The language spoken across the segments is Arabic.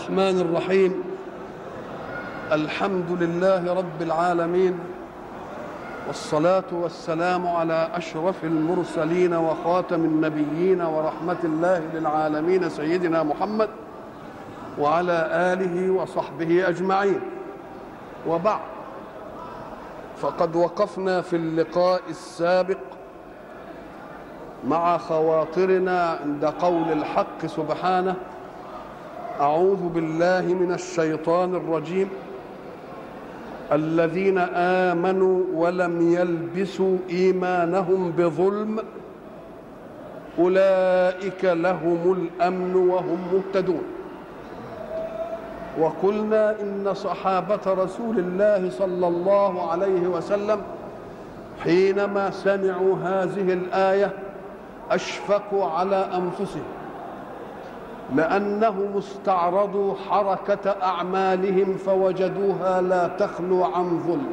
الرحمن الرحيم. الحمد لله رب العالمين. والصلاة والسلام على أشرف المرسلين وخاتم النبيين ورحمة الله للعالمين سيدنا محمد وعلى آله وصحبه أجمعين. وبعد فقد وقفنا في اللقاء السابق مع خواطرنا عند قول الحق سبحانه أعوذ بالله من الشيطان الرجيم. الذين آمنوا ولم يلبسوا إيمانهم بظلم أولئك لهم الأمن وهم مهتدون. وقلنا إن صحابة رسول الله صلى الله عليه وسلم حينما سمعوا هذه الآية أشفقوا على أنفسهم. لأنهم استعرضوا حركة أعمالهم فوجدوها لا تخلو عن ظلم.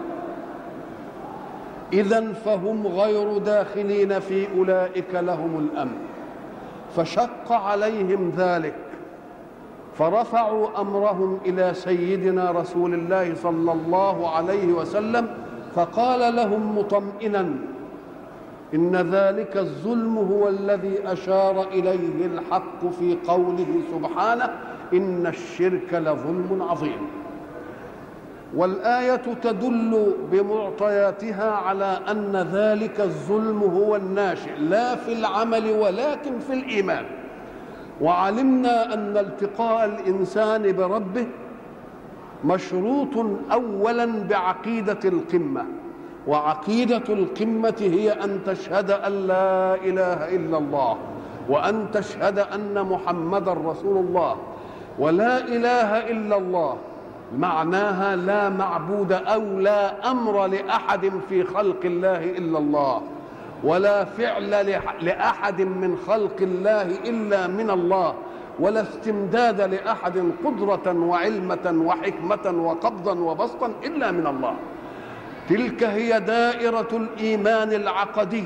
إذا فهم غير داخلين في أولئك لهم الأمن. فشق عليهم ذلك. فرفعوا أمرهم إلى سيدنا رسول الله صلى الله عليه وسلم فقال لهم مطمئنا إن ذلك الظلم هو الذي أشار إليه الحق في قوله سبحانه إن الشرك لظلم عظيم. والآية تدل بمعطياتها على أن ذلك الظلم هو الناشئ لا في العمل ولكن في الإيمان. وعلمنا أن التقاء الإنسان بربه مشروط أولا بعقيدة القمة. وعقيدة القمة هي أن تشهد أن لا إله إلا الله وأن تشهد أن محمدا رسول الله. ولا إله إلا الله معناها لا معبود أو لا أمر لأحد في خلق الله إلا الله ولا فعل لأحد من خلق الله إلا من الله ولا استمداد لأحد قدرة وعلمة وحكمة وقبضا وبسطا إلا من الله. تلك هي دائرة الإيمان العقدي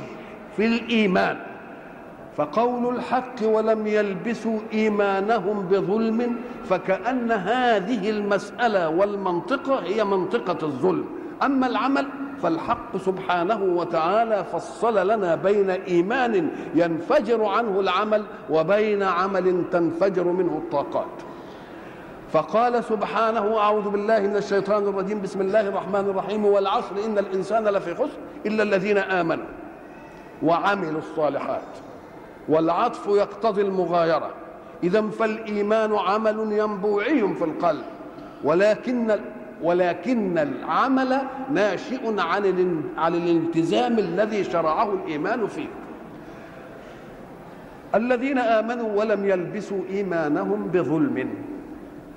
في الإيمان. فقول الحق ولم يلبسوا إيمانهم بظلم فكأن هذه المسألة والمنطقة هي منطقة الظلم. أما العمل فالحق سبحانه وتعالى فصل لنا بين إيمان ينفجر عنه العمل وبين عمل تنفجر منه الطاقات. فقال سبحانه أعوذ بالله من الشيطان الرجيم بسم الله الرحمن الرحيم والعصر إن الإنسان لفي خسر إلا الذين آمنوا وعملوا الصالحات والعطف يقتضي المغايرة. إذا فالإيمان عمل ينبوعي في القلب ولكن ولكن العمل ناشئ عن عن الالتزام الذي شرعه الإيمان فيه. الذين آمنوا ولم يلبسوا إيمانهم بظلم.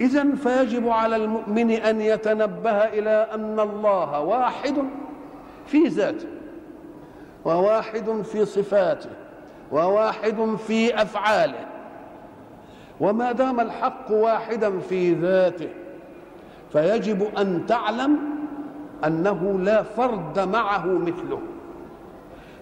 إذا فيجب على المؤمن أن يتنبه إلى أن الله واحد في ذاته وواحد في صفاته وواحد في أفعاله وما دام الحق واحدا في ذاته فيجب أن تعلم أنه لا فرد معه مثله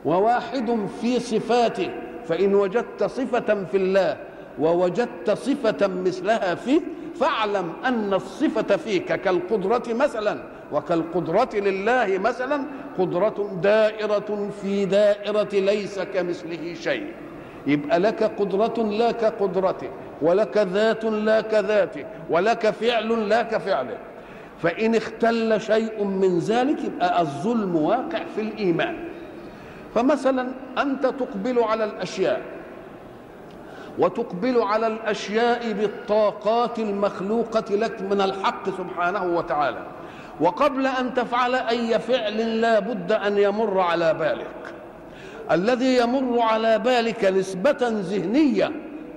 وواحد في صفاته فإن وجدت صفة في الله ووجدت صفة مثلها فيه فاعلم أن الصفة فيك كالقدرة مثلا وكالقدرة لله مثلا قدرة دائرة في دائرة ليس كمثله شيء. يبقى لك قدرة لا كقدرته ولك ذات لا كذاته ولك فعل لا كفعله. فإن اختل شيء من ذلك يبقى الظلم واقع في الإيمان. فمثلا أنت تقبل على الأشياء وتقبل على الأشياء بالطاقات المخلوقة لك من الحق سبحانه وتعالى. وقبل أن تفعل أي فعل لا بد أن يمر على بالك. الذي يمر على بالك نسبة ذهنية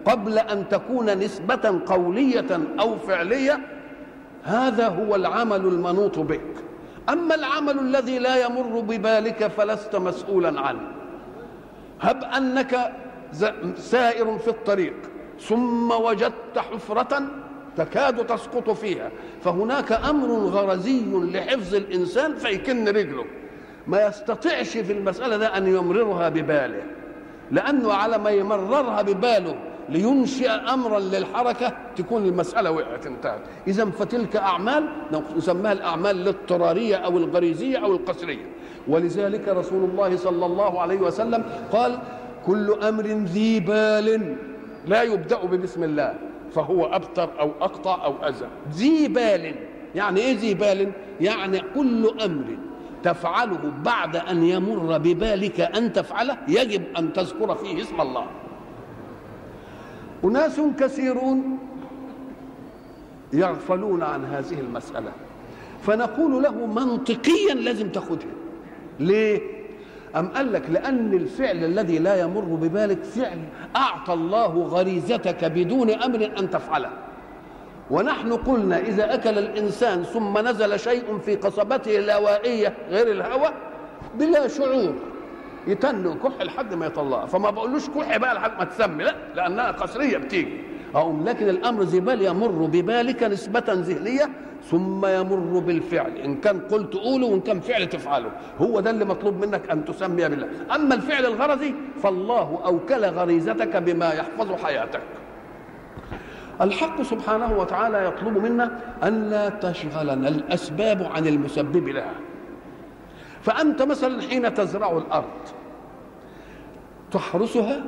قبل أن تكون نسبة قولية أو فعلية هذا هو العمل المنوط بك. أما العمل الذي لا يمر ببالك فلست مسؤولا عنه. هب أنك سائر في الطريق ثم وجدت حفرة تكاد تسقط فيها فهناك أمر غرزي لحفظ الإنسان فيكن رجله. ما يستطيعش في المسألة ده أن يمررها بباله لأنه على ما يمررها بباله لينشئ امرا للحركة تكون المسألة وقعت انتهت. إذا فتلك أعمال نسميها الأعمال الاضطرارية أو الغريزية أو القسرية. ولذلك رسول الله صلى الله عليه وسلم قال كل أمر ذي بال لا يبدأ ببسم الله فهو أبتر أو أقطع أو اذى ذي بال يعني إيه ذي بال؟ يعني كل أمر تفعله بعد أن يمر ببالك أن تفعله يجب أن تذكر فيه اسم الله. أناس كثيرون يغفلون عن هذه المسألة فنقول له منطقيا لازم تاخذها ليه؟ أم قال لك لأن الفعل الذي لا يمر ببالك فعل أعطى الله غريزتك بدون أمر أن تفعله. ونحن قلنا إذا أكل الإنسان ثم نزل شيء في قصبته الهوائية غير الهواء بلا شعور يتن وكح لحد ما يطلعها. فما بقولوش كح بقى لحد ما تسمي لا لأنها قصرية بتيجي. أقوم لكن الأمر زي بال يمر ببالك نسبة ذهنية ثم يمر بالفعل. إن كان قلت قوله وإن كان فعل تفعله. هو ده اللي مطلوب منك أن تسمي بالله. أما الفعل الغرضي فالله أوكل غريزتك بما يحفظ حياتك. الحق سبحانه وتعالى يطلب منا أن لا تشغلنا الأسباب عن المسبب لها. فأنت مثلا حين تزرع الأرض تحرسها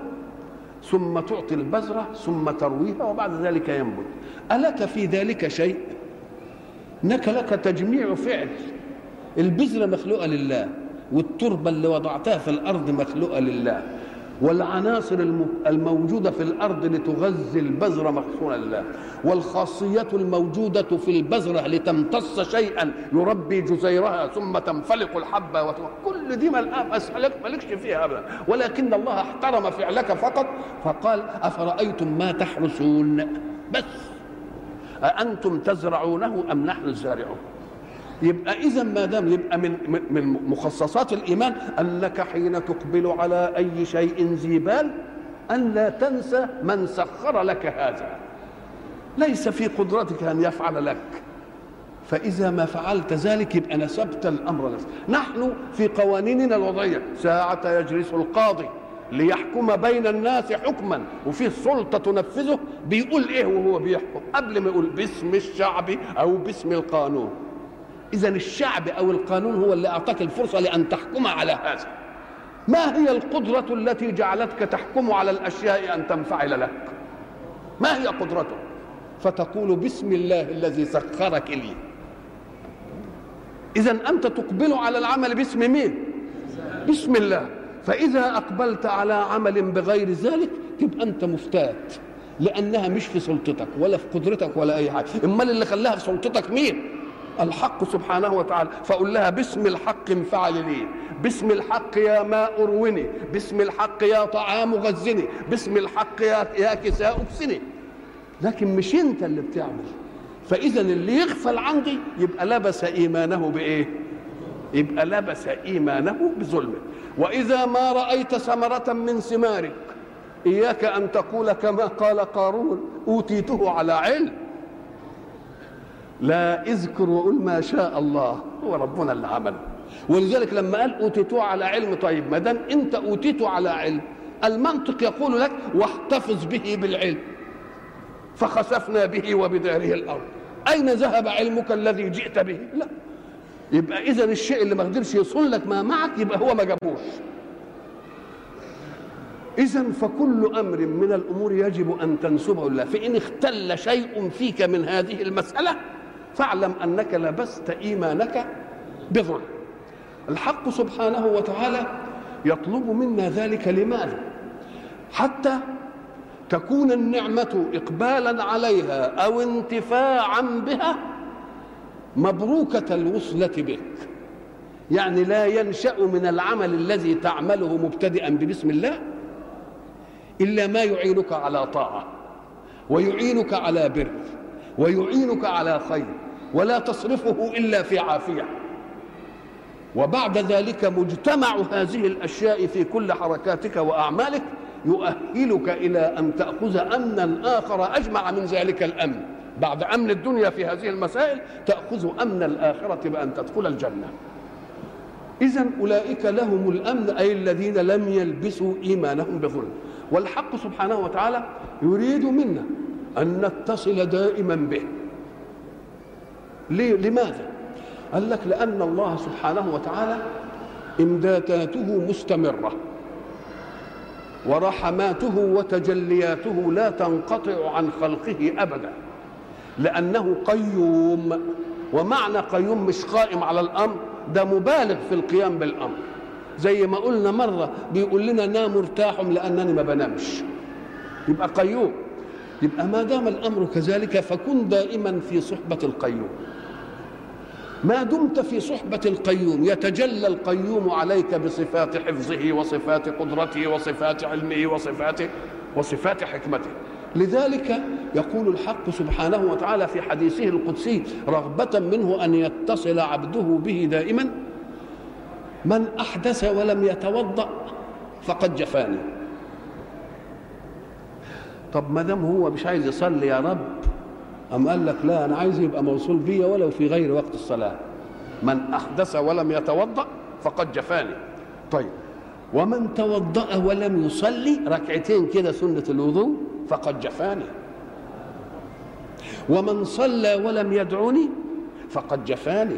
ثم تعطي البذرة ثم ترويها وبعد ذلك ينبت. ألك في ذلك شيء؟ إنك لك تجميع فعل. البذرة مخلوقة لله والتربة اللي وضعتها في الأرض مخلوقة لله. والعناصر الموجودة في الأرض لتغذي البذرة مخصونة لله والخاصية الموجودة في البذرة لتمتص شيئا يربي جزيرها ثم تنفلق الحبة. كل دي مسألة مالكش فيها أبدا ولكن الله احترم فعلك فقط فقال أفرأيتم ما تحرسون بس أأنتم تزرعونه أم نحن الزارعون يبقى إذا ما دام يبقى من من مخصصات الإيمان أنك حين تقبل على أي شيء ذي بال أن لا تنسى من سخر لك هذا. ليس في قدرتك أن يفعل لك. فإذا ما فعلت ذلك يبقى نسبت الأمر لك. نحن في قوانيننا الوضعية. ساعة يجلس القاضي ليحكم بين الناس حكما وفي سلطة تنفذه بيقول إيه وهو بيحكم؟ قبل ما يقول باسم الشعب أو باسم القانون. اذا الشعب أو القانون هو اللي أعطاك الفرصة لأن تحكم على هذا. ما هي القدرة التي جعلتك تحكم على الأشياء أن تنفعل لك؟ ما هي قدرته فتقول بسم الله الذي سخرك لي. اذا أنت تقبل على العمل باسم مين؟ بسم الله. فإذا أقبلت على عمل بغير ذلك تبقى أنت مفتات لأنها مش في سلطتك ولا في قدرتك ولا أي حاجة. أمال اللي خلاها في سلطتك مين؟ الحق سبحانه وتعالى. فأقول لها باسم الحق انفعل لي. باسم الحق يا ماء اروني باسم الحق يا طعام غزني. باسم الحق يا, يا كساء ابسني لكن مش انت اللي بتعمل. فإذا اللي يغفل عندي يبقى لبس إيمانه بإيه؟ يبقى لبس إيمانه بظلمه وإذا ما رأيت ثمرة من ثمارك إياك أن تقول كما قال قارون أوتيته على علم. لا اذكر وقول ما شاء الله. هو ربنا اللي عمله ولذلك لما قال اوتيته على علم طيب ما دام أنت اوتيته على علم المنطق يقول لك واحتفظ به بالعلم. فخسفنا به وبداره الأرض. أين ذهب علمك الذي جئت به؟ لا. يبقى إذا الشيء اللي ما قدرش يوصل لك ما معك يبقى هو ما جابوش. إذا فكل أمر من الأمور يجب أن تنسبه لله. فإن اختل شيء فيك من هذه المسألة فاعلم أنك لبست إيمانك بظلم الحق سبحانه وتعالى يطلب منا ذلك لماذا؟ حتى تكون النعمة اقبالا عليها أو انتفاعا بها مبروكة الوصلة بك. يعني لا ينشأ من العمل الذي تعمله مبتدئا ببسم الله إلا ما يعينك على طاعة ويعينك على بر ويعينك على خير. ولا تصرفه إلا في عافية. وبعد ذلك مجتمع هذه الأشياء في كل حركاتك وأعمالك يؤهلك إلى أن تأخذ أمنا آخر أجمع من ذلك الأمن. بعد أمن الدنيا في هذه المسائل تأخذ أمن الآخرة بأن تدخل الجنة. اذا أولئك لهم الأمن أي الذين لم يلبسوا إيمانهم بظلم. والحق سبحانه وتعالى يريد منا أن نتصل دائما به. ليه؟ لماذا؟ قال لك لأن الله سبحانه وتعالى إمداداته مستمرة ورحماته وتجلياته لا تنقطع عن خلقه أبدا لأنه قيوم ومعنى قيوم مش قائم على الأمر ده مبالغ في القيام بالأمر زي ما قلنا مرة بيقول لنا نام ارتاح لأنني ما بنامش يبقى قيوم يبقى ما دام الأمر كذلك فكن دائما في صحبة القيوم ما دمت في صحبة القيوم يتجلى القيوم عليك بصفات حفظه وصفات قدرته وصفات علمه وصفات وصفات حكمته. لذلك يقول الحق سبحانه وتعالى في حديثه القدسي رغبة منه أن يتصل عبده به دائما من أحدث ولم يتوضأ فقد جفاني. طب ما دام هو مش عايز يصلي يا رب أم قال لك لا أنا عايز يبقى موصول بيا ولو في غير وقت الصلاة. من أحدث ولم يتوضأ فقد جفاني. طيب ومن توضأ ولم يصلي ركعتين كده سنة الوضوء فقد جفاني. ومن صلى ولم يدعوني فقد جفاني.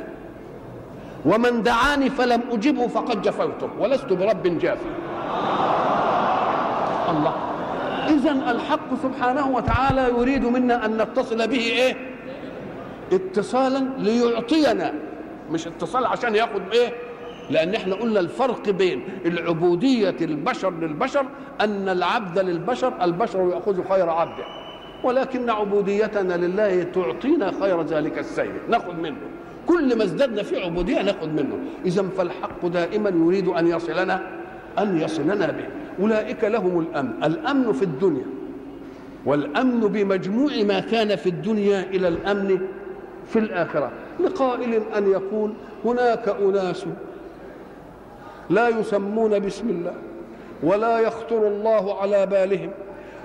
ومن دعاني فلم أجبه فقد جفوته. ولست برب جافي. الله. إذا الحق سبحانه وتعالى يريد منا أن نتصل به إيه؟ اتصالا ليعطينا. مش اتصال عشان ياخد إيه؟ لأن إحنا قلنا الفرق بين العبودية البشر للبشر أن العبد للبشر البشر يأخذ خير عبده. ولكن عبوديتنا لله تعطينا خير ذلك السيد. ناخذ منه. كل ما ازددنا في عبودية ناخذ منه. إذا فالحق دائما يريد أن يصلنا أن يصلنا به. أولئك لهم الأمن. الأمن في الدنيا والأمن بمجموع ما كان في الدنيا إلى الأمن في الآخرة. لقائل أن يقول هناك أناس لا يسمون باسم الله ولا يخطر الله على بالهم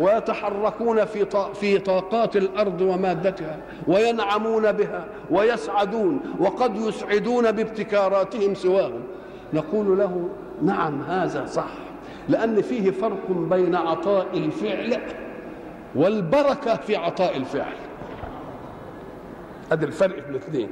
ويتحركون في في طاقات الأرض ومادتها وينعمون بها ويسعدون وقد يسعدون بابتكاراتهم سواهم. نقول له نعم هذا صح. لأن فيه فرق بين عطاء الفعل والبركة في عطاء الفعل. ادي الفرق بين الاثنين.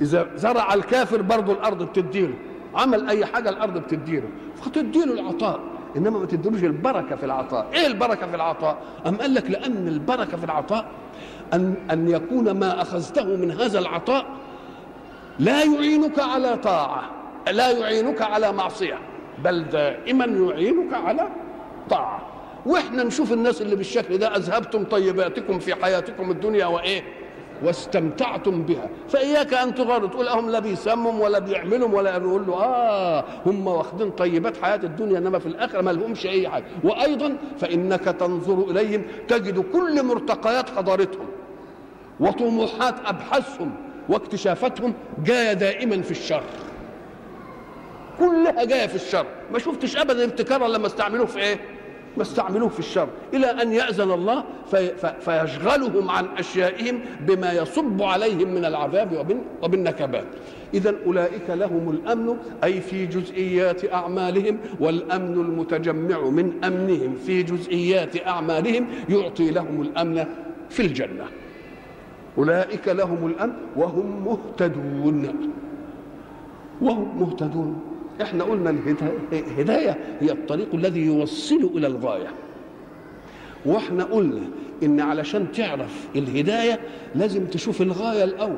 إذا زرع الكافر برضه الأرض بتديله عمل أي حاجة الأرض بتديله فتديله العطاء. إنما ما تديلوش البركة في العطاء. إيه البركة في العطاء؟ أم قال لك لأن البركة في العطاء أن أن يكون ما أخذته من هذا العطاء لا يعينك على طاعة لا يعينك على معصية. بل دائما يعينك على طاعة. وإحنا نشوف الناس اللي بالشكل ده أذهبتم طيباتكم في حياتكم الدنيا وإيه؟ واستمتعتم بها. فإياك أن تغر تقول هم لا بيسمم ولا بيعملوا ولا نقول له آه هم واخدين طيبات حياة الدنيا إنما في الآخرة ما لهمش أي حاجة. وأيضا فإنك تنظر إليهم تجد كل مرتقيات حضارتهم وطموحات أبحاثهم واكتشافاتهم جاية دائما في الشر. كلها جاية في الشر. ما شفتش أبدا ابتكارا لما استعملوه في إيه؟ ما استعملوه في الشر. إلى أن يأذن الله في فيشغلهم عن أشيائهم بما يصب عليهم من العذاب وبالنكبات. إذا أولئك لهم الأمن أي في جزئيات أعمالهم والأمن المتجمع من أمنهم في جزئيات أعمالهم يعطي لهم الأمن في الجنة. أولئك لهم الأمن وهم مهتدون. وهم مهتدون. إحنا قلنا الهدايه هي الطريق الذي يوصل إلى الغاية. وإحنا قلنا إن علشان تعرف الهداية لازم تشوف الغاية الأول.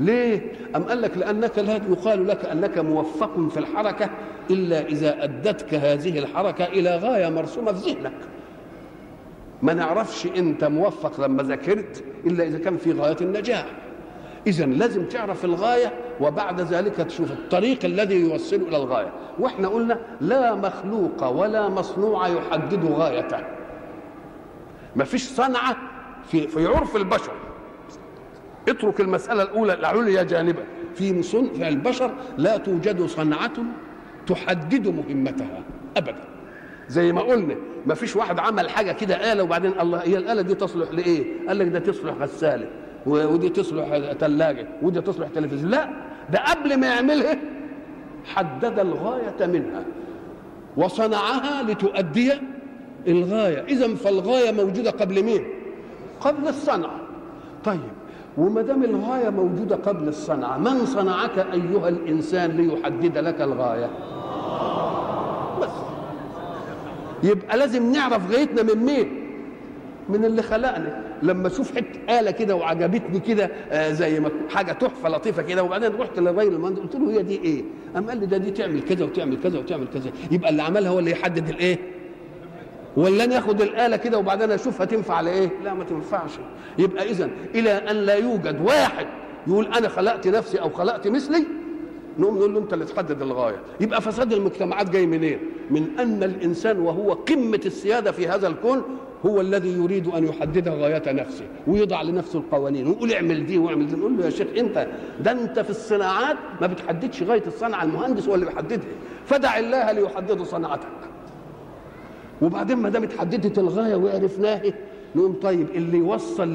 ليه؟ أم قال لك لأنك لا يقال لك أنك موفق في الحركة إلا إذا أدتك هذه الحركة إلى غاية مرسومة في ذهنك. ما نعرفش أنت موفق لما ذاكرت إلا إذا كان في غاية النجاح. اذا لازم تعرف الغاية وبعد ذلك تشوف الطريق الذي يوصل إلى الغاية. وإحنا قلنا لا مخلوق ولا مصنوع يحدد غايته. ما فيش صنعة في في عرف البشر. اترك المسألة الأولى العليا جانبا. في صنع البشر لا توجد صنعة تحدد مهمتها أبدا. زي ما قلنا ما فيش واحد عمل حاجة كده آلة وبعدين الله هي الآلة دي تصلح لإيه؟ قال لك ده تصلح غسالة. ودي تصلح ثلاجة ودي تصلح تلفزيون. لا ده قبل ما يعملها حدد الغاية منها وصنعها لتؤدي الغاية. اذا فالغاية موجودة قبل مين؟ قبل الصنعه طيب وما دام الغاية موجودة قبل الصنعه من صنعك أيها الإنسان ليحدد لك الغاية؟ بس. يبقى لازم نعرف غايتنا من مين؟ من اللي خلقنا لما أشوف حتة آلة كده وعجبتني كده آه زي ما حاجة تحفة لطيفة كده وبعدين رحت للراجل المهندس قلت له هي دي إيه؟ قام قال لي ده دي تعمل كذا وتعمل كذا وتعمل كذا يبقى اللي عملها هو اللي يحدد الإيه؟ ولا أنا آخد الآلة كده وبعدين اشوفها تنفع لإيه؟ لا ما تنفعش يبقى اذا إلى أن لا يوجد واحد يقول أنا خلقت نفسي أو خلقت مثلي نقوم نقول له أنت اللي تحدد الغاية يبقى فساد المجتمعات جاي منين؟ من أن الإنسان وهو قمة السيادة في هذا الكون هو الذي يريد أن يحدد غاية نفسه ويضع لنفسه القوانين ويقول اعمل دي واعمل دي نقول له يا شيخ أنت ده أنت في الصناعات ما بتحددش غاية الصنعة المهندس هو اللي بيحددها فدع الله ليحدد صنعتك وبعدين ما دام اتحددت الغاية وعرفناها نقوم طيب اللي يوصل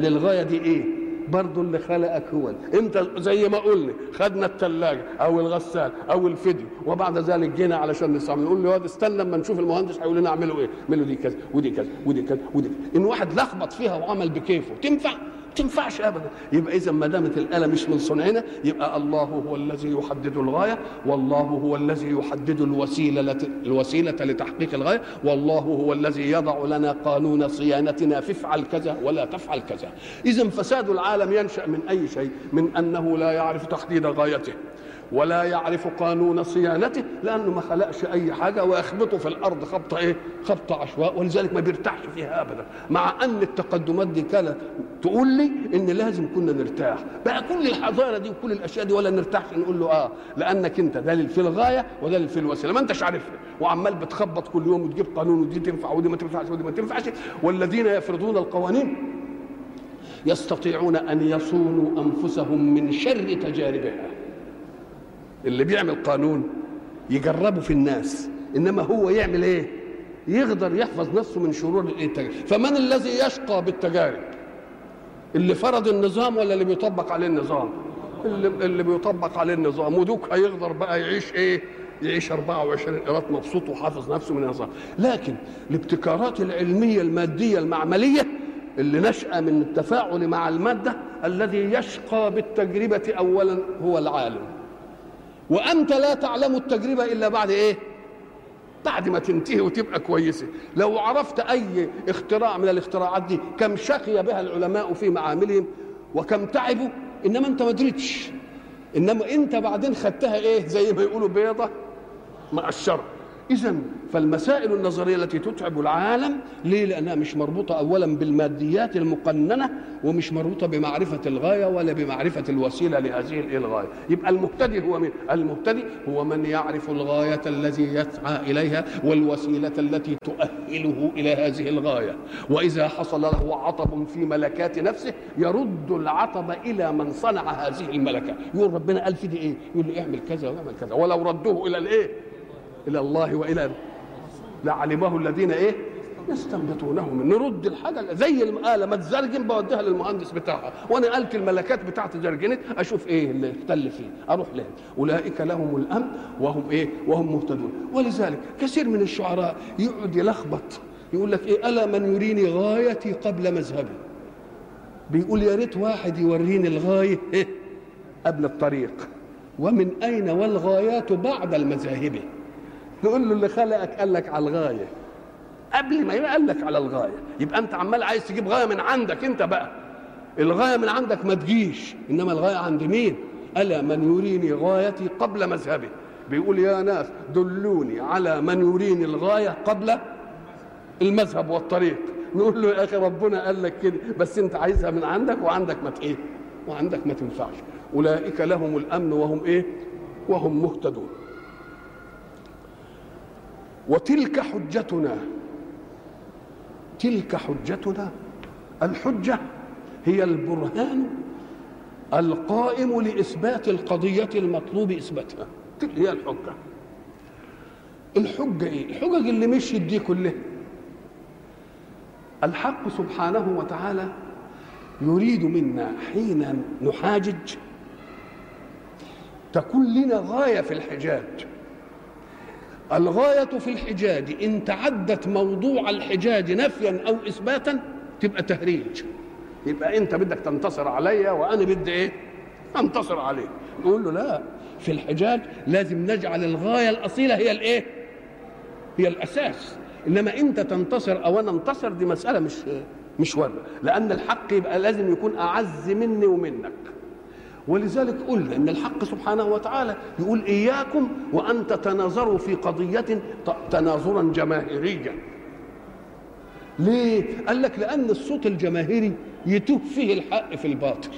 للغاية دي إيه؟ برضه اللي خلقك هو انت زي ما قلنا خدنا الثلاجه أو الغسال أو الفيديو وبعد ذلك جينا علشان نستعمل نقول له يا استنى لما نشوف المهندس هيقول لنا اعملوا إيه؟ اعملوا دي كذا ودي كذا ودي كذا ودي كذا إن واحد لخبط فيها وعمل بكيفه تنفع؟ تنفعش ابدا. يبقى اذا ما دامت الآلة مش من صنعنا يبقى الله هو الذي يحدد الغاية والله هو الذي يحدد الوسيلة الوسيلة لتحقيق الغاية والله هو الذي يضع لنا قانون صيانتنا فافعل كذا ولا تفعل كذا. اذا فساد العالم ينشأ من أي شيء؟ من أنه لا يعرف تحديد غايته. ولا يعرف قانون صيانته لأنه ما خلقش أي حاجة ويخبطه في الأرض خبطه إيه؟ خبطه عشواء ولذلك ما بيرتاحش فيها ابدا. مع أن التقدمات دي كانت تقول لي إن لازم كنا نرتاح. بقى كل الحضاره دي وكل الأشياء دي ولا نرتاحش نقول له آه لأنك أنت دليل في الغاية ودليل في الوسيلة. ما أنتش عارفها. وعمال بتخبط كل يوم وتجيب قانون ودي تنفع ودي ما تنفعش ودي ما تنفعش. والذين يفرضون القوانين يستطيعون أن يصونوا أنفسهم من شر تجاربها. اللي بيعمل قانون يجربه في الناس إنما هو يعمل إيه؟ يقدر يحفظ نفسه من شرور التجارب فمن الذي يشقى بالتجارب؟ اللي فرض النظام ولا اللي بيطبق عليه النظام؟ اللي, اللي بيطبق عليه النظام. ودوك هيقدر بقى يعيش إيه؟ يعيش 24 قيراط مبسوط وحافظ نفسه من النظام. لكن الابتكارات العلمية المادية المعملية اللي نشأ من التفاعل مع المادة الذي يشقى بالتجربة أولا هو العالم. وأنت لا تعلم التجربة إلا بعد إيه؟ بعد ما تنتهي وتبقى كويسة. لو عرفت أي اختراع من الاختراعات دي كم شقي بها العلماء في معاملهم وكم تعبوا إنما أنت ما إنما أنت بعدين خدتها إيه؟ زي ما يقولوا بيضة مع الشر اذا فالمسائل النظرية التي تتعب العالم ليه؟ لأنها مش مربوطة اولا بالماديات المقننة ومش مربوطة بمعرفة الغاية ولا بمعرفة الوسيلة لهذه الغايه يبقى المهتدي هو من المهتدي هو من يعرف الغاية الذي يسعى إليها والوسيلة التي تؤهله إلى هذه الغاية. وإذا حصل له عطب في ملكات نفسه يرد العطب إلى من صنع هذه الملكة. يقول ربنا قال في دي إيه يقول له اعمل كذا واعمل كذا. ولو ردوه إلى الإيه؟ إلى الله وإلى لعلمه الذين إيه؟ يستنبطونه من نرد الحاجة زي الآلة ما تزرجن بوديها للمهندس بتاعها. وأنا قالت الملكات بتاعتي زرجنت أشوف إيه اللي اختل فيه. أروح له أولئك لهم الأمن وهم إيه؟ وهم مهتدون. ولذلك كثير من الشعراء يقعد يلخبط. يقول لك إيه؟ ألا من يريني غايتي قبل مذهبي؟ بيقول يا ريت واحد يوريني الغاية إيه؟ قبل الطريق. ومن أين والغايات بعد المذاهب؟ نقول له اللي خلقك قال لك على الغاية. قبل ما قال لك على الغاية. يبقى انت عمال عايز تجيب غاية من عندك انت بقى. الغاية من عندك ما تجيش. انما الغاية عند مين؟ ألا من يريني غايتي قبل مذهبي. بيقول يا ناس دلوني على من يريني الغاية قبل المذهب والطريق. نقول له يا أخي ربنا قال لك كده بس انت عايزها من عندك وعندك ما إيه؟ وعندك ما تنفعش. أولئك لهم الأمن وهم إيه؟ وهم مهتدون. وتلك حجتنا. تلك حجتنا. الحجة هي البرهان القائم لإثبات القضية المطلوب إثباتها. تلك هي الحجة. الحجة إيه؟ الحجج اللي مشيت دي كلها. الحق سبحانه وتعالى يريد منا حين نحاجج تكون لنا غاية في الحجاج. الغاية في الحجاج إن تعدت موضوع الحجاج نفيا أو إثباتا تبقى تهريج. يبقى أنت بدك تنتصر عليا وأنا بدي إيه؟ أنتصر عليك. نقول له لا في الحجاج لازم نجعل الغاية الأصيلة هي الإيه؟ هي الأساس. إنما أنت تنتصر أو أنا انتصر دي مسألة مش مش وارده لأن الحق يبقى لازم يكون أعز مني ومنك. ولذلك قلنا إن الحق سبحانه وتعالى يقول إياكم وأن تتناظروا في قضية تناظرا جماهيريا ليه؟ قال لك لأن الصوت الجماهيري يتوه فيه الحق في الباطل.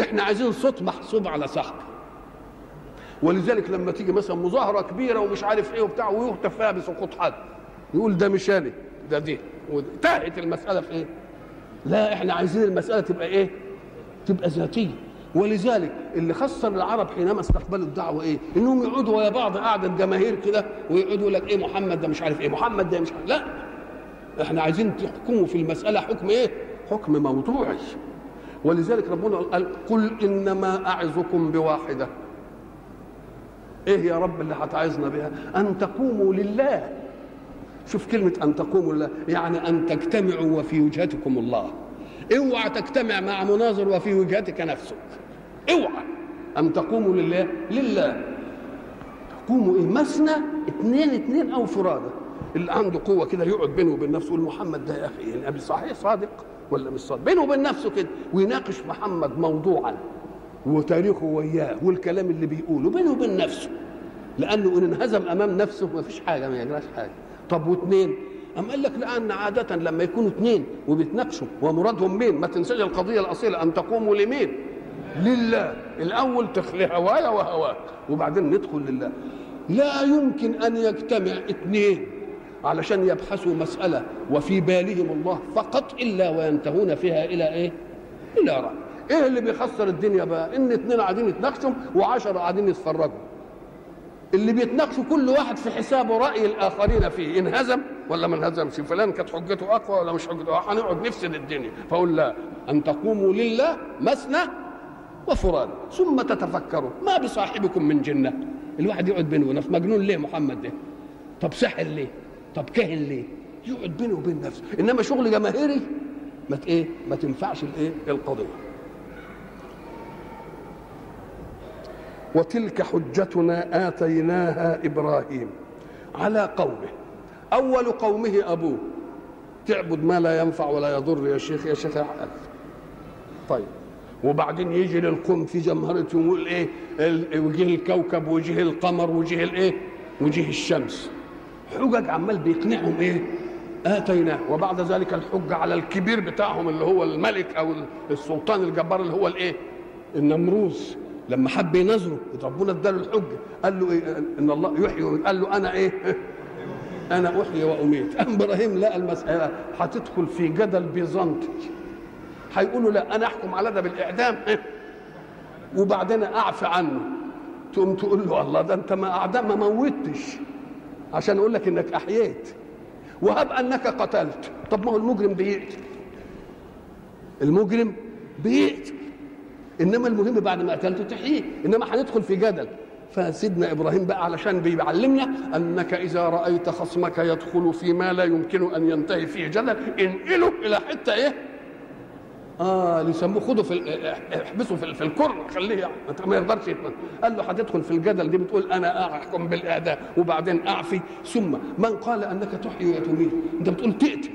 إحنا عايزين صوت محسوب على صاحبه ولذلك لما تيجي مثلا مظاهرة كبيرة ومش عارف إيه وبتاع ويهتف فيها بسقوط حد يقول ده مش أنا ده دي. وانتهت المسألة في إيه؟ لا إحنا عايزين المسألة تبقى إيه؟ تبقى ذاتية ولذلك اللي خسر العرب حينما استقبلوا الدعوة إيه؟ إنهم يقعدوا ويا بعض قعده جماهير كده ويقعدوا لك إيه محمد ده مش عارف إيه محمد ده مش عارف لا إحنا عايزين تحكموا في المسألة حكم إيه؟ حكم موضوعي ولذلك ربنا قال قل إنما أعظكم بواحدة إيه يا رب اللي هتعظنا بها؟ أن تقوموا لله شوف كلمة أن تقوموا لله يعني أن تجتمعوا وفي وجهتكم الله اوعى تجتمع مع مناظر وفي وجهتك نفسك. اوعى. ان تقوموا لله؟ لله. تقوموا إيه؟ مثنى اثنين اثنين أو فرادى اللي عنده قوة كده يقعد بينه وبين نفسه يقول محمد ده يا أخي يعني أبي صحيح صادق ولا مش صادق؟ بينه وبين نفسه كده ويناقش محمد موضوعا وتاريخه وياه والكلام اللي بيقوله بينه وبين نفسه. لأنه إن انهزم أمام نفسه ما فيش حاجة ما يجراش حاجة. طب واثنين أم قال لك لأن عادة لما يكونوا اثنين وبيتناقشوا ومرادهم مين؟ ما تنساش القضية الأصيلة أن تقوموا لمين؟ لله الأول تخلي هوايا وهواك وبعدين ندخل لله لا يمكن أن يجتمع اثنين علشان يبحثوا مسألة وفي بالهم الله فقط إلا وينتهون فيها إلى إيه؟ إلى رأي إيه اللي بيخسر الدنيا بقى؟ إن اثنين قاعدين يتناقشوا وعشرة قاعدين يتفرجوا اللي بيتناقشوا كل واحد في حسابه رأي الآخرين فيه انهزم ولا ما انهزمش. فلان كانت حجته أقوى ولا مش حجته هنقعد نفسد الدنيا فأقول لا أن تقوموا لله مثنى وفراد ثم تتفكروا. ما بصاحبكم من جنة. الواحد يقعد بينه ونفسه مجنون ليه محمد ده؟ طب سحر ليه؟ طب كاهن ليه؟ يقعد بينه وبين نفسه. إنما شغل جماهيري ما إيه؟ ما تنفعش الإيه؟ القضية. وتلك حجتنا آتيناها إبراهيم. على قومه. أول قومه أبوه. تعبد ما لا ينفع ولا يضر يا شيخ يا شيخ أحد طيب. وبعدين يجي للقوم في جمهرته ويقول إيه؟ وجه الكوكب وجه القمر وجه الايه وجه الشمس. حجج عمال بيقنعهم إيه؟ آتيناه. وبعد ذلك الحجه على الكبير بتاعهم اللي هو الملك أو السلطان الجبار اللي هو الايه النمروز. لما حب ينظره ربنا اداله الحجه قال له إيه؟ إن الله يحيي قال له أنا إيه؟ أنا أحيي وأميت. ام إبراهيم لقى المساله هتدخل في جدل بيزنطي. هيقولوا لا أنا أحكم على ده بالإعدام. وبعدين أعفي عنه. تقوم تقول له الله ده أنت ما أعدام ما موتش عشان أقول لك إنك أحييت. وهب أنك قتلت. طب ما هو المجرم بيقتل. المجرم بيقتل. إنما المهم بعد ما قتلته تحييه إنما هندخل في جدل. فسيدنا إبراهيم بقى علشان بيعلمنا أنك إذا رأيت خصمك يدخل فيما لا يمكن أن ينتهي فيه جدل انقله إلى حتة إيه؟ آه يسموه خده في احبسه في, في الكرن خليه يعني ما يقدرش قال له هتدخل في الجدل دي بتقول أنا أحكم بالاعداء وبعدين أعفي. ثم من قال أنك تحيي وتميت أنت بتقول تقتل.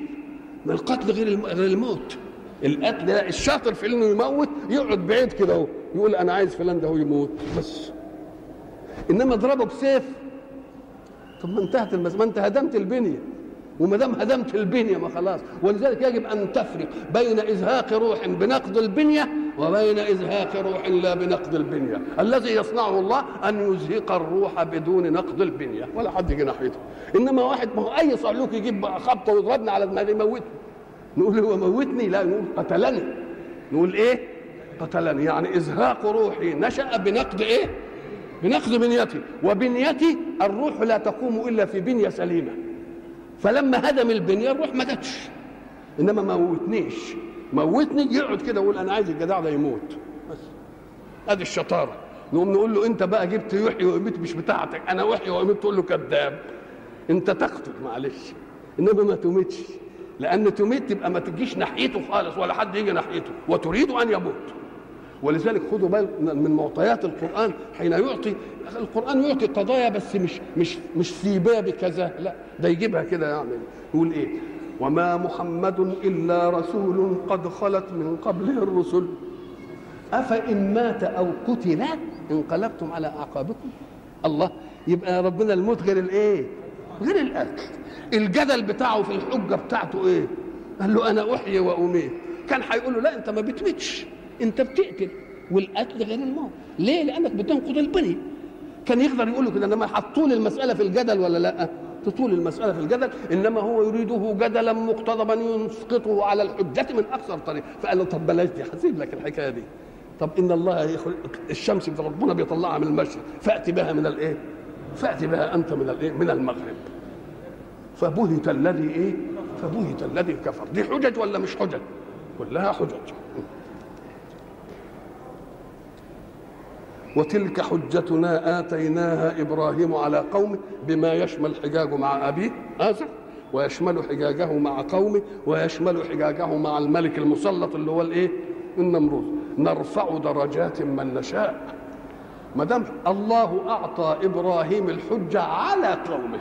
ما القتل غير غير الموت. القتل ده الشاطر في انه يموت يقعد بعيد كده اهو يقول أنا عايز فلان ده هو يموت بس. انما اضربه بسيف طب ما انتهت. ما انت هدمت البنية. وما دام هدمت البنية ما خلاص. ولذلك يجب أن تفرق بين إزهاق روح بنقض البنية وبين إزهاق روح لا بنقض البنية. الذي يصنعه الله أن يزهق الروح بدون نقض البنية. ولا حد يجي ناحيته. إنما واحد ما هو أي صعلوك يجيب خبطة ويضربني على دماغي يموتني نقول هو موتني؟ لا نقول قتلني. نقول إيه؟ قتلني. يعني إزهاق روحي. نشأ بنقد إيه؟ بنقد بنيتي. وبنيتي الروح لا تقوم إلا في بنية سليمة. فلما هدم البنية الروح ما جاتش. إنما ما موتنيش. موتني يقعد كده يقول أنا عايز الجدع ده يموت. بس. أدي الشطارة. نقوم نقول له أنت بقى جبت يحيي ويميت مش بتاعتك. أنا احيي واميت تقول له كذاب. أنت تقتل معلش. إنما ما تميتش لأن تميت تبقى ما تجيش ناحيته خالص ولا حد يجي ناحيته وتريد أن يموت. ولذلك خدوا بالك من معطيات القرآن حين يعطي القرآن يعطي قضايا بس مش مش مش في باب كذا لا ده يجيبها كده يعني. يقول إيه؟ وما محمد إلا رسول قد خلت من قبله الرسل. أفإن مات أو قتل انقلبتم على أعقابكم؟ الله يبقى ربنا الموت غير الإيه؟ غير القتل. الجدل بتاعه في الحجة بتاعته إيه؟ قال له أنا أحيي وأميت. كان هيقول له لا أنت ما بتميتش. أنت بتقتل. والقتل غير الموت. ليه؟ لأنك بتنقض البني. كان يقدر يقول له كده إنما حطوا المسألة في الجدل ولا لأ؟ تطول المسألة في الجدل. إنما هو يريده جدلا مقتضبا يسقطه على الحجة من أقصر طريق. فقال له طب بلاش دي هسيب لك الحكاية دي. طب إن الله يخلق الشمس ربنا بيطلعها من المشرق. فأتي بها من الإيه؟ فأتي بها أنت من الإيه؟ من المغرب فبهت الذي إيه؟ فبهت الذي كفر دي حجج ولا مش حجج؟ كلها حجج وتلك حجتنا آتيناها إبراهيم على قومه بما يشمل حجاجه مع أبيه آزر ويشمل حجاجه مع قومه ويشمل حجاجه مع الملك المسلط اللي هو الإيه النمروذ نرفع درجات من نشاء ما دام الله أعطى إبراهيم الحجة على قومه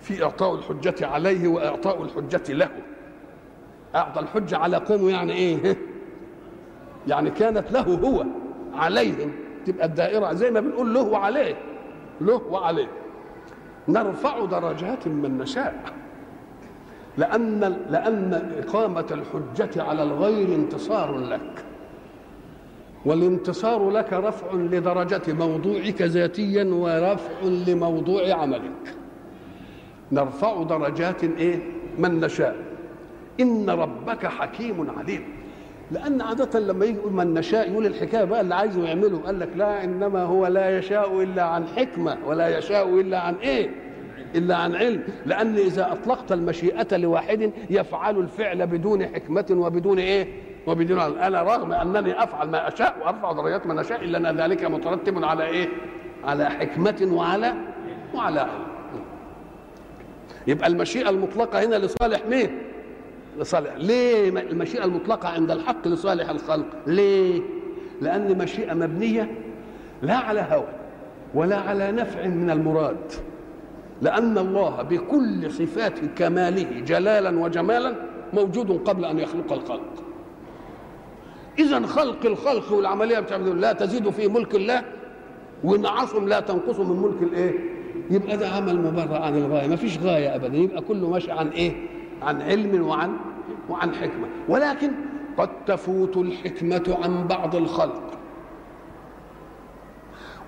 في إعطاء الحجة عليه وإعطاء الحجة له. أعطى الحجة على قومه يعني إيه؟ يعني كانت له هو عليهم. تبقى الدائرة زي ما بنقول له وعليه له وعليه. نرفع درجات من نشاء. لأن لأن إقامة الحجة على الغير انتصار لك. والانتصار لك رفع لدرجة موضوعك ذاتيا ورفع لموضوع عملك. نرفع درجات إيه؟ من نشاء. إن ربك حكيم عليم. لأن عادة لما يجي يقول من نشاء يقول الحكاية بقى اللي عايزه يعمله. قال لك لا إنما هو لا يشاء إلا عن حكمة ولا يشاء إلا عن إيه؟ إلا عن علم. لأن إذا أطلقت المشيئة لواحد يفعل الفعل بدون حكمة وبدون إيه؟ وبدون. أنا رغم أنني أفعل ما أشاء وأرفع درجات من أشاء إلا أن ذلك مترتب على إيه؟ على حكمة وعلى وعلى علم يبقى المشيئة المطلقة هنا لصالح مين؟ لصالح. ليه المشيئة المطلقة عند الحق لصالح الخلق؟ ليه؟ لأن مشيئة مبنية لا على هوى ولا على نفع من المراد. لأن الله بكل صفات كماله جلالا وجمالا موجود قبل أن يخلق الخلق. إذا خلق الخلق والعملية بتعمل لا تزيد في ملك الله ونعصم لا تنقص من ملك الإيه؟ يبقى ده عمل مبرر عن الغاية. ما فيش غاية ابدا. يبقى كله ماشي عن إيه؟ عن علم وعن وعن حكمة. ولكن قد تفوت الحكمة عن بعض الخلق.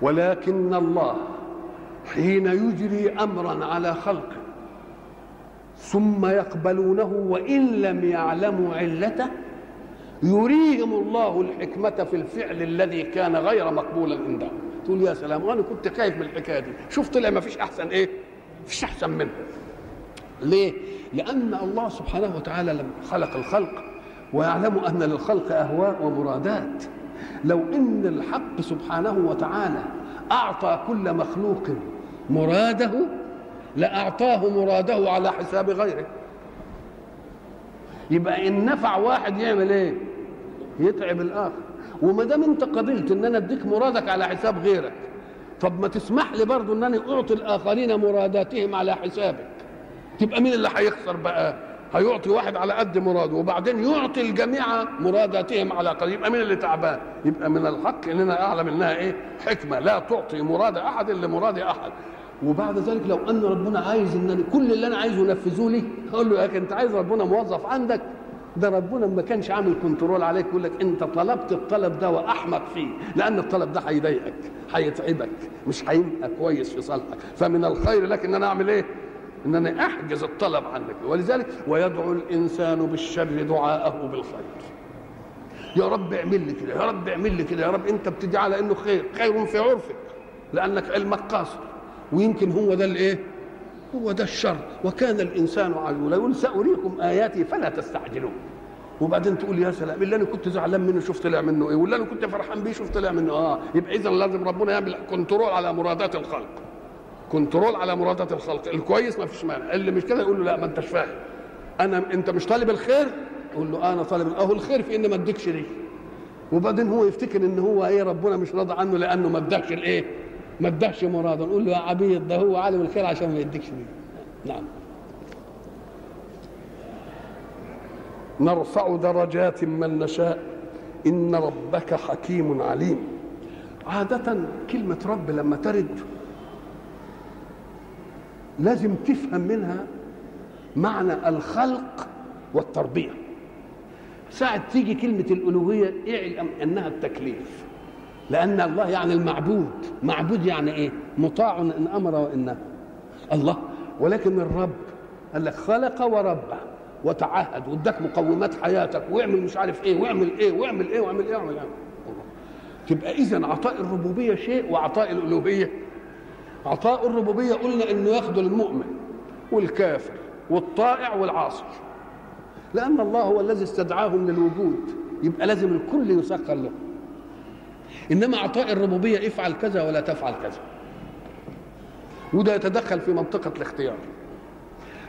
ولكن الله حين يجري امرا على خلقه ثم يقبلونه وإن لم يعلموا علته يريهم الله الحكمة في الفعل الذي كان غير مقبولا عندهم تقول يا سلام وأنا كنت خايف من الحكاية دي. شوف طلع ما فيش أحسن إيه؟ فيش أحسن منه. ليه؟ لأن الله سبحانه وتعالى لما خلق الخلق ويعلم أن للخلق أهواء ومرادات. لو إن الحق سبحانه وتعالى أعطى كل مخلوق مراده لأعطاه مراده على حساب غيره. يبقى إن نفع واحد يعمل إيه؟ يتعب الآخر. وما دام أنت قبلت إن أنا أديك مرادك على حساب غيرك طب ما تسمح لي برضه إن أنا أعطي الآخرين مراداتهم على حسابك. تبقى مين اللي هيخسر بقى؟ هيعطي واحد على قد مراده وبعدين يعطي الجميع مراداتهم على قد. يبقى مين اللي تعبان؟ يبقى من الحق اننا أعلم إنها إيه؟ حكمة لا تعطي مراد أحد لمراد أحد. وبعد ذلك لو أن ربنا عايز إن كل اللي أنا عايزه ينفذوا لي أقول له يا أخي أنت عايز ربنا موظف عندك؟ ده ربنا ما كانش عامل كنترول عليك يقول لك انت طلبت الطلب ده واحمق فيه لأن الطلب ده هيضايقك هيتعبك مش هيبقى كويس في صالحك. فمن الخير لك ان أنا اعمل إيه؟ ان أنا احجز الطلب عنك ولذلك ويدعو الإنسان بالشر دعاءه بالخير. يا رب اعمل لي كده يا رب اعمل لي كده يا رب انت بتدعي على انه خير خير في عرفك لأنك علمك قاصر ويمكن هو ده الايه؟ هو ده الشر. وكان الإنسان عجولا يقول ساريكم آياتي فلا تستعجلون وبعدين تقول يا سلام اللي أنا كنت زعلان منه شوف طلع منه إيه؟ واللي أنا كنت فرحان بيه شوف طلع منه آه. يبقى اذا لازم ربنا يعمل control على مرادات الخلق. control على مرادات الخلق. الكويس ما فيش مانع. اللي مش كده يقول له لا ما أنتش فاهم. أنا أنت مش طالب الخير؟ يقول له آه أنا طالب أهو الخير في ان ما اديكش دي وبعدين هو يفتكر إن هو إيه ربنا مش راضي عنه لأنه ما ادكش الايه ما ادكش مراده نقول له يا عبيد ده هو عالم الخير عشان ما يديكش دي نعم. نرفع درجات من نشاء. إن ربك حكيم عليم. عادة كلمة رب لما ترد لازم تفهم منها معنى الخلق والتربية. ساعة تيجي كلمة الألوهية اعلم أنها التكليف. لأن الله يعني المعبود. معبود يعني إيه؟ مطاع إن أمر وإن الله. ولكن الرب قال لك خلق وربى وتعهد. واداك مقومات حياتك. واعمل مش عارف إيه. واعمل إيه. واعمل إيه. واعمل إيه. واعمل إيه. تبقى اذا عطاء الربوبية شيء وعطاء الألوهية. عطاء الربوبية قلنا إنه ياخذ المؤمن والكافر والطائع والعاصي. لأن الله هو الذي استدعاهم للوجود. يبقى لازم الكل يسخر له. إنما عطاء الربوبية افعل كذا ولا تفعل كذا. وده يتدخل في منطقة الاختيار.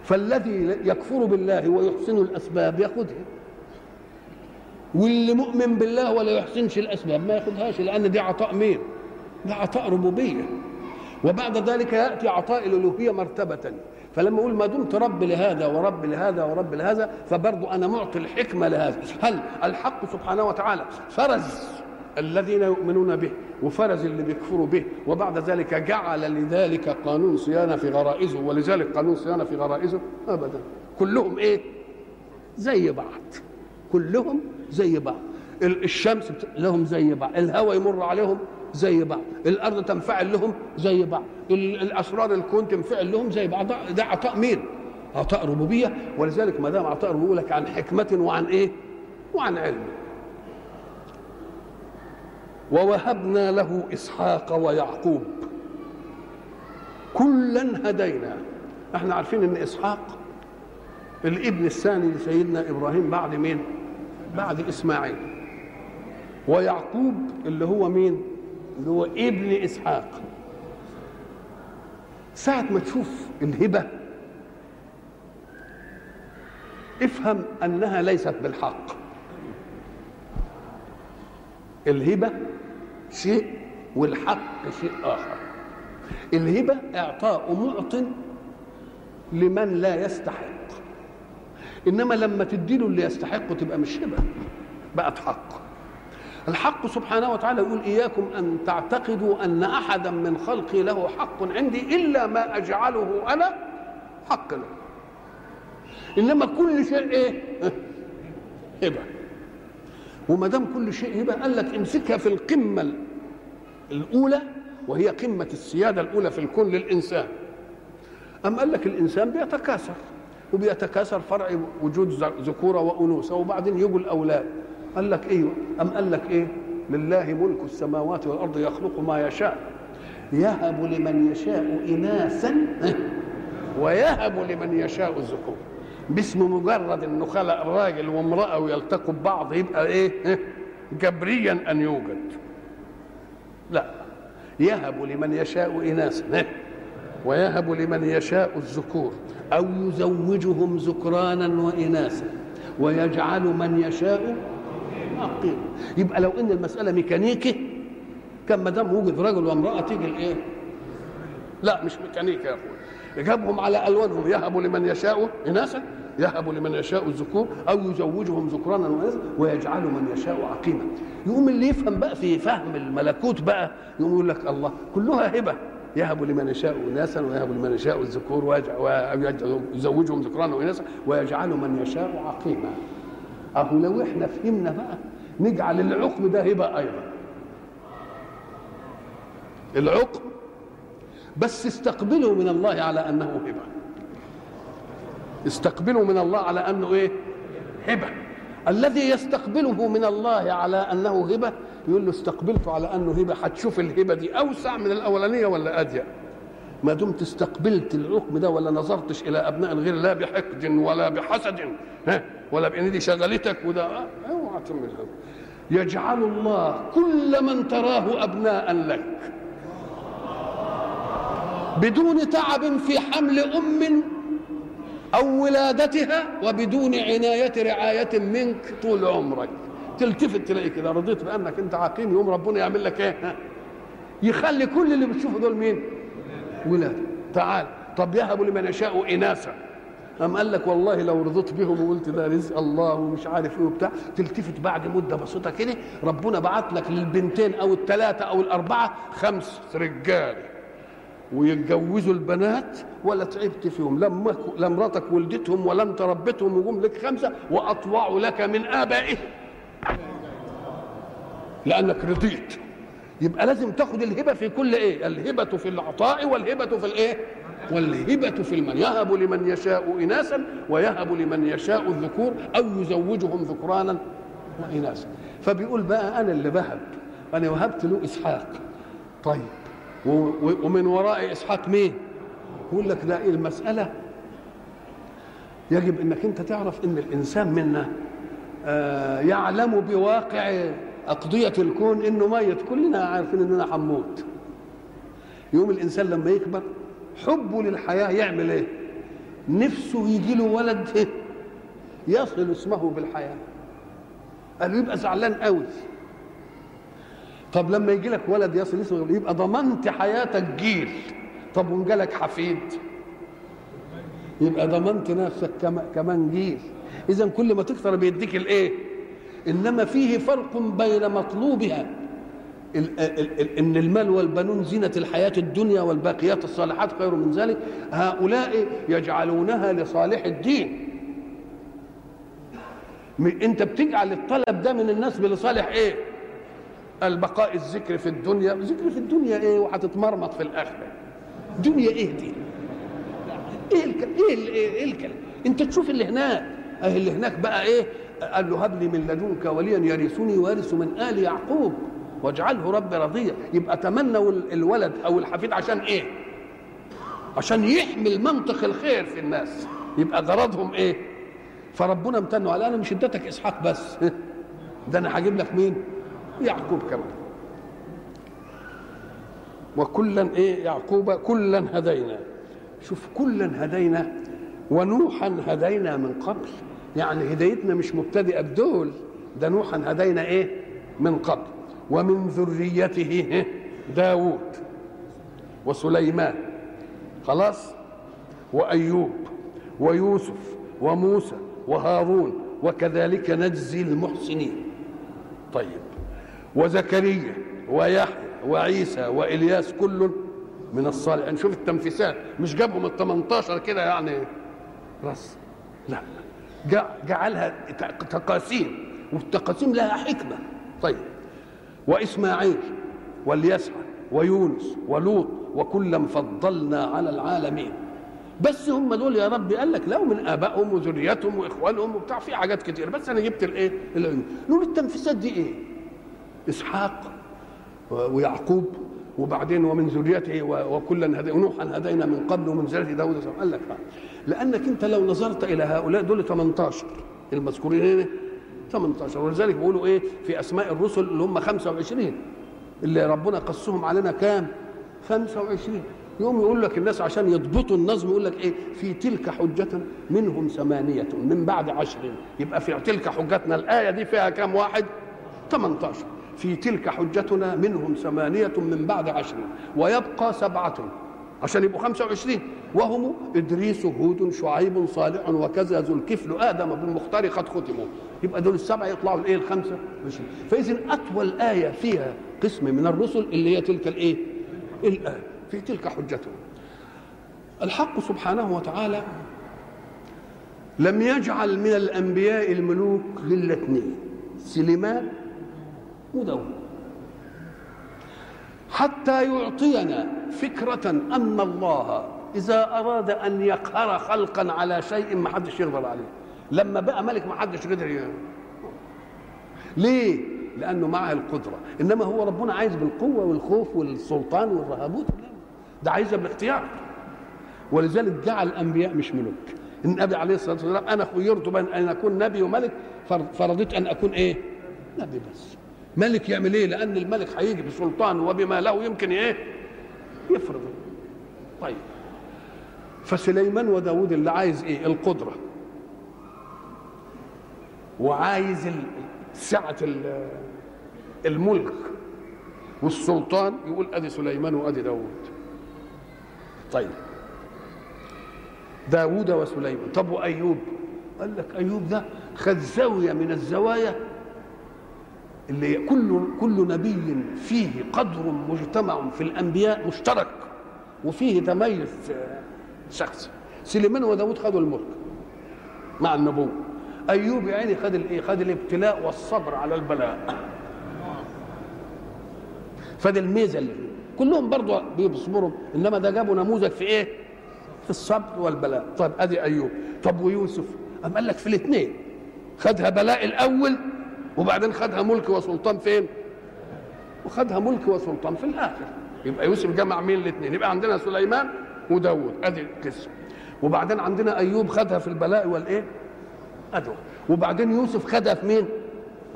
فالذي يكفر بالله ويحسن الأسباب يأخذها واللي مؤمن بالله ولا يحسنش الأسباب ما يأخذهاش لأن دي عطاء مين؟ ده عطاء ربوبية. وبعد ذلك يأتي عطاء الألوهية مرتبة. فلما أقول ما دمت رب لهذا ورب لهذا ورب لهذا فبرضو أنا معطي الحكمة لهذا. هل الحق سبحانه وتعالى فرز الذين يؤمنون به وفرز اللي بيكفروا به وبعد ذلك جعل لذلك قانون صيانة في غرائزه ولذلك قانون صيانة في غرائزه ابدا. كلهم إيه؟ زي بعض. كلهم زي بعض. الشمس لهم زي بعض. الهواء يمر عليهم زي بعض. الأرض تنفعل لهم زي بعض. الأسرار الكون تنفعل لهم زي بعض. ده عطاء مين؟ عطاء ربوبية. ولذلك ما دام عطاء ربوبية لك عن حكمة وعن إيه؟ وعن علم. ووهبنا له إسحاق ويعقوب. كلا هدينا. إحنا عارفين إن إسحاق الابن الثاني لسيدنا إبراهيم بعد مين؟ بعد إسماعيل. ويعقوب اللي هو مين؟ اللي هو ابن إسحاق. ساعة ما تشوف الهبة افهم أنها ليست بالحق. الهبة شيء والحق شيء آخر. الهبة إعطاء معط لمن لا يستحق. إنما لما تديله اللي يستحقه تبقى مش هبة بقت حق. الحق سبحانه وتعالى يقول إياكم أن تعتقدوا أن أحدا من خلقي له حق عندي إلا ما أجعله أنا حق له. إنما كل شيء إيه؟ هبة. وما دام كل شيء هبة قال لك امسكها في القمة الأولى وهي قمة السيادة الأولى في الكون للإنسان. أم قال لك الإنسان بيتكاثر وبيتكاثر فرع وجود ذكورة وأنوثة وبعدين يجوا الأولاد قال لك إيه أم قال لك إيه؟ لله ملك السماوات والأرض يخلق ما يشاء. يهب لمن يشاء إناثا ويهب لمن يشاء الذكور. باسم مجرد إنه خلق راجل وامرأة ويلتقوا ببعض يبقى إيه؟ جبريا أن يوجد. لا. يهب لمن يشاء اناثا ويهب لمن يشاء الذكور أو يزوجهم ذكرانا واناثا ويجعل من يشاء عقيم يبقى لو إن المسألة ميكانيكي كان ما دام وجد رجل وامرأة تيجي الايه؟ لا مش ميكانيكي يا اخويا جابهم على ألوانهم يهب لمن يشاء اناثا. يهب لمن يشاء الذكور أو يزوجهم ذكرانا واناثا ويجعل من يشاء عقيما. يقوم اللي يفهم بقى في فهم الملكوت بقى يقوم يقول لك الله كلها هبة. يهب لمن يشاء اناثا ويهب لمن يشاء الذكور ويزوجهم ذكرانا واناثا ويجعل من يشاء عقيما. أهو لو إحنا فهمنا بقى نجعل العقم ده هبة أيضا. العقم بس استقبلوا من الله على أنه هبة. استقبلوا من الله على أنه إيه؟ هبة. الذي يستقبله من الله على أنه هبة يقول له استقبلته على أنه هبة هتشوف الهبة دي أوسع من الأولانية ولا اضيق ما دمت استقبلت الحكم ده ولا نظرتش إلى أبناء الغير لا بحقد ولا بحسد ها؟ ولا بإن دي شغلتك وده آه، أوعى تعمل يجعل الله كل من تراه أبناء لك. بدون تعب في حمل أم أو ولادتها وبدون عناية رعاية منك طول عمرك. تلتفت تلاقي كده رضيت بأنك أنت عقيم يوم ربنا يعمل لك ها؟ يخلي كل اللي بتشوفه دول مين؟ ولاد. تعال. طب يهب لمن يشاء إناثا. أم قال لك والله لو رضيت بهم وقلت ده رزق الله ومش عارف إيه وبتاع تلتفت بعد مدة بسيطة كده ربنا بعت لك للبنتين أو الثلاثه أو الأربعة خمس رجال. ويتجوزوا البنات ولا تعبت فيهم لما لا مراتك ولدتهم ولا انت ربيتهم وجم لك خمسة واطوعوا لك من ابائهم لأنك رضيت. يبقى لازم تاخد الهبة في كل إيه؟ الهبة في العطاء والهبة في الإيه؟ والهبة في المن يهب لمن يشاء اناثا ويهب لمن يشاء الذكور أو يزوجهم ذكرانا وإناثا. فبيقول بقى أنا اللي بهب. أنا وهبت له إسحاق. طيب. ومن وراء إسحاق مين؟ يقول لك ده إيه المسألة؟ يجب إنك أنت تعرف إن الإنسان منا آه، يعلم بواقع أقضية الكون إنه ميت. كلنا عارفين إننا هنموت. يوم الإنسان لما يكبر حبه للحياة يعمل إيه؟ نفسه يجي له ولد؟ يصل اسمه بالحياة. قال يبقى زعلان قوي طب لما يجي لك ولد يصل اسمه يبقى ضمنت حياتك جيل. طب وإن جالك حفيد؟ يبقى ضمنت نفسك كما- كمان جيل. اذا كل ما تكثر بيديك الإيه؟ إنما فيه فرق بين مطلوبها إن المال والبنون زينة الحياة الدنيا والباقيات الصالحات خير من ذلك. هؤلاء يجعلونها لصالح الدين. أنت بتجعل الطلب ده من الناس لصالح إيه؟ البقاء الذكر في الدنيا ذكر في الدنيا إيه وهتتمرمط في الآخرة؟ دنيا إيه دي؟ إيه الكلام إيه إيه إيه الكلام؟ أنت تشوف اللي هناك آه اللي هناك بقى إيه؟ قال له هب لي من لدنك وليا يرثني وارث من آل يعقوب واجعله رب رضيا يبقى تمنوا ال- الولد أو الحفيد عشان إيه؟ عشان يحمل منطق الخير في الناس. يبقى غرضهم إيه؟ فربنا امتنوا على أنا مش اديتك إسحاق بس. ده أنا هجيب لك مين؟ يعقوب كمان وكلا إيه يعقوب كلا هدينا. شوف كلا هدينا ونوحا هدينا من قبل. يعني هدايتنا مش مبتدئة بدول ده نوحا هدينا إيه؟ من قبل. ومن ذريته؟ داوود وسليمان. خلاص؟ وأيوب ويوسف وموسى وهارون. وكذلك نجزي المحسنين. طيب. وزكريا ويحيى وعيسى وإلياس كل من الصالحين. شوف التنفيسات مش جابهم ال 18 كده يعني بس لا جع- جعلها تقاسيم والتقاسيم لها حكمة. طيب وإسماعيل واليسع ويونس ولوط وكلا فضلنا على العالمين. بس هم دول يا رب قال لك لو من آبائهم وذريتهم وإخوانهم وبتاع في حاجات كتير. بس أنا جبت الإيه؟ نقول التنفيسات دي إيه؟ إسحاق ويعقوب وبعدين ومن ذريته وكلا هدي ونوحا هدينا من قبل ومن ذريته وسليمان. قال لك. لأنك أنت لو نظرت إلى هؤلاء دول 18 المذكورين هنا 18 ولذلك بيقولوا إيه؟ في أسماء الرسل اللي هم 25 اللي ربنا قصهم علينا كام؟ 25 يقوم يقول لك الناس عشان يضبطوا النظم يقول لك إيه؟ في تلك حجتنا منهم ثمانية من بعد عشر يبقى في تلك حجتنا. الآية دي فيها كام واحد؟ 18 في تلك حجتنا منهم ثمانية من بعد عشر ويبقى سبعة عشان يبقوا 25 وهم إدريس هود شعيب صالح وكذا ذو الكفل آدم بالمختار قد ختموا. يبقى دول السبعة يطلعوا الإية الخمسة وعشرين فإذا أطول آية فيها قسم من الرسل اللي هي تلك الإيه؟ الآية. في تلك حجتهم. الحق سبحانه وتعالى لم يجعل من الأنبياء الملوك إلا اثنين سليمان وداود حتى يعطينا فكرة أن الله إذا أراد أن يقهر خلقا على شيء ما حدش يقدر عليه. لما بقى ملك ما حدش قدر ي- ليه؟ لأنه معه القدرة. إنما هو ربنا عايز بالقوة والخوف والسلطان والرهبوت. لا. ده عايزها بالاختيار. ولذلك جعل الأنبياء مش ملوك. النبي عليه الصلاة والسلام أنا خيرت بين أن أكون نبي وملك فرضيت أن أكون إيه؟ نبي بس. ملك يعمل إيه؟ لأن الملك هيجي بسلطان وبما له يمكن إيه؟ يفرض. طيب. فسليمان وداود اللي عايز إيه؟ القدرة. وعايز سعة الملك. والسلطان يقول أدي سليمان وأدي داود. طيب. داود وسليمان. طب وأيوب؟ قال لك أيوب ده خد زاوية من الزوايا اللي كل كل نبي فيه قدر مجتمع في الأنبياء مشترك وفيه تميز شخصي. سليمان وداود خدوا الملك مع النبوة. أيوب يعني خد الايه خد الابتلاء والصبر على البلاء. فدي الميزة اللي فيه. كلهم برضه بيصبروا إنما ده جابوا نموذج في إيه؟ في الصبر والبلاء. طيب أدي أيوب. طب ويوسف؟ أم قال لك في الاثنين. خدها بلاء الأول وبعدين خدها ملك وسلطان فين؟ وخدها ملك وسلطان في الآخر. يبقى يوسف جمع مين الاثنين؟ يبقى عندنا سليمان وداود. أدي القسم وبعدين عندنا أيوب خدها في البلاء والإيه؟ ادي وبعدين يوسف خدها في مين؟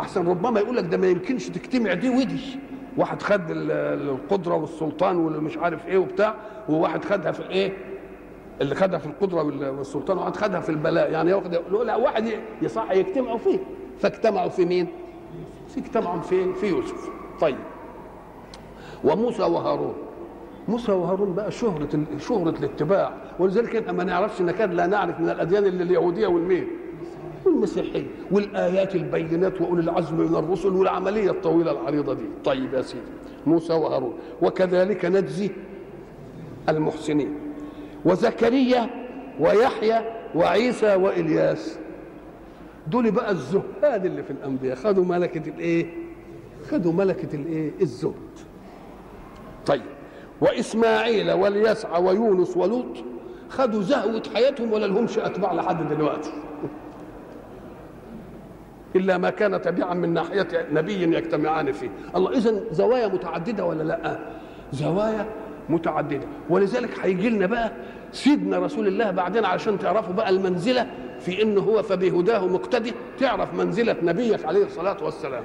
أحسن ربما يقول لك ده ما يمكنش تجتمع دي ودي. واحد خد القدرة والسلطان واللي مش عارف إيه وبتاع وواحد خدها في الايه اللي خدها في القدرة والسلطان وواحد خدها في البلاء. يعني ياخد لا واحد يصح يجتمعوا فيه. فاجتمعوا في مين؟ في اجتمعوا في في يوسف. طيب. وموسى وهارون. موسى وهارون بقى شهرة شهرة الاتباع. ولذلك إحنا ما نعرفش نكاد لا نعرف من الأديان الا اليهودية والمين؟ والمسيحية. والآيات البينات وأولي العزم من الرسل والعملية الطويلة العريضة دي. طيب يا سيدي. موسى وهارون. وكذلك نجزي المحسنين. وزكريا ويحيى وعيسى وإلياس. دول بقى الزهاد اللي في الأنبياء. خدوا ملكة الإيه؟ خدوا ملكة الإيه؟ الزهد. طيب وإسماعيل واليسع ويونس ولوط خدوا زهوة حياتهم ولا لهمش أتباع لحد دلوقتي؟ إلا ما كان تبعا من ناحية نبي يجتمعان فيه. الله اذا زوايا متعددة ولا لأ؟ زوايا متعددة. ولذلك هيجي لنا بقى سيدنا رسول الله بعدين علشان تعرفوا بقى المنزلة في انه هو فبهداه مقتدي. تعرف منزلة نبيك عليه الصلاة والسلام.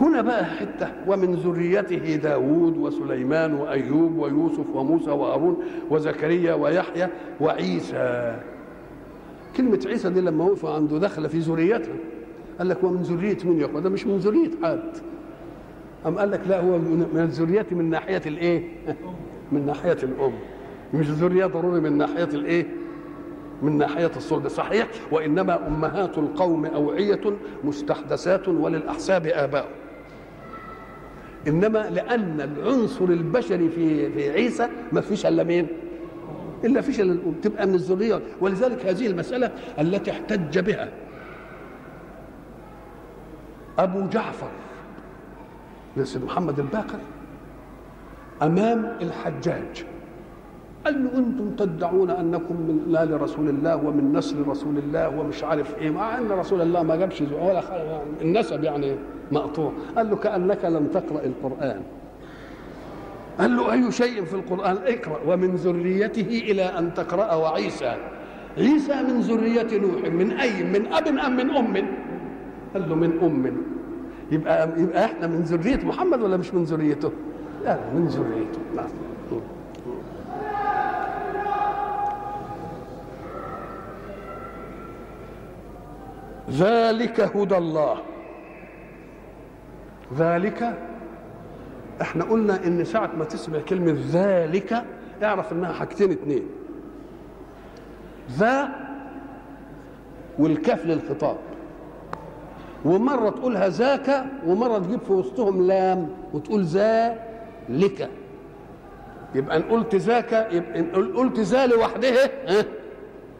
هنا بقى حتة ومن ذريته داود وسليمان وأيوب ويوسف وموسى وهارون وزكريا ويحيى وعيسى. كلمة عيسى دي لما وقفوا عنده دخل في ذريته قال لك ومن ذرية من يقوى ده مش من ذرية حد. أم قال لك لا هو من الذرية من ناحية الإيه؟ من ناحية الأم. مش ذرية ضروري من ناحية الإيه؟ من ناحية الصلب صحيح؟ وإنما أمهات القوم أوعية مستحدثات وللأحساب آباء. إنما لأن العنصر البشري في في عيسى ما فيش إلا مين؟ إلا فيش الأم. تبقى من الذرية. ولذلك هذه المسألة التي احتج بها أبو جعفر. سيد محمد الباقر. أمام الحجاج. قال له أنتم تدعون أنكم من لا لرسول الله ومن نسل رسول الله ومش عارف إيه. مع أن رسول الله ما جابش ولا النسب يعني مقطوع. قال له كأنك لم تقرأ القرآن. قال له أي شيء في القرآن؟ اقرأ. ومن ذريته إلى أن تقرأ وعيسى عيسى من ذرية نوح. من أي؟ من أب أم من أم؟ قال له من أم. يبقى يبقى إحنا من ذرية محمد ولا مش من ذريته؟ لا من ذريته نعم ذلك هدى الله. ذلك؟ إحنا قلنا إن ساعة ما تسمع كلمة ذلك اعرف إنها حاجتين اتنين. ذا والكاف للخطاب. ومرة تقولها ذاك ومرة تجيب في وسطهم لام وتقول ذلك يبقى ان قلت ذاك يبقى ان قلت ذا لوحدها ها؟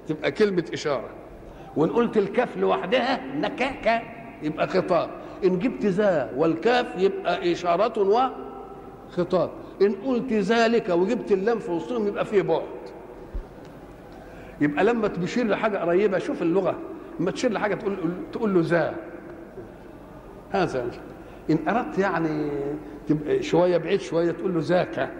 تبقى كلمة إشارة. وان قلت الكاف لوحدها نكاكا يبقى خطاب. إن جبت ذا والكاف يبقى إشارة وخطاب إن قلت ذلك وجبت اللام في وسطهم يبقى فيه بعد. يبقى لما تشير لحاجة قريبة شوف اللغة. لما تشير لحاجة تقول تقول له ذا هذا. إن أردت يعني تبقى شوية بعيد شوية تقول له ذاك.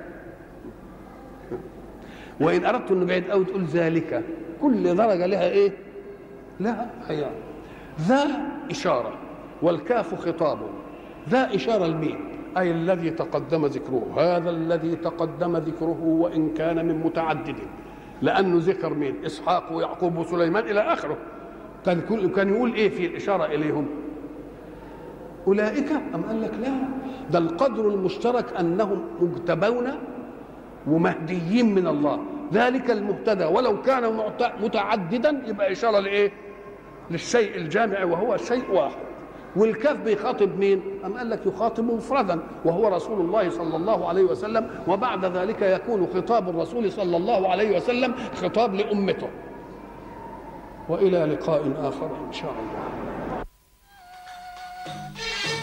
وإن أردت إنه بعيد قوي تقول ذلك. كل درجة لها إيه؟ لها حياة. ذا إشارة والكاف خطاب. ذا إشارة لمين؟ أي الذي تقدم ذكره. هذا الذي تقدم ذكره وإن كان من متعدد. لأنه ذكر مين؟ إسحاق ويعقوب وسليمان إلى آخره. كان كل كان يقول إيه في الإشارة إليهم؟ أولئك أم قال لك لا؟ ده القدر المشترك أنهم مجتبون ومهديين من الله. ذلك المهتدى. ولو كان متعددا يبقى اشاره لإيه؟ للشيء الجامع وهو شيء واحد. والكاف بيخاطب مين؟ أم قال لك يخاطب مفردا وهو رسول الله صلى الله عليه وسلم وبعد ذلك يكون خطاب الرسول صلى الله عليه وسلم خطاب لأمته. وإلى لقاء آخر إن شاء الله. Yeah.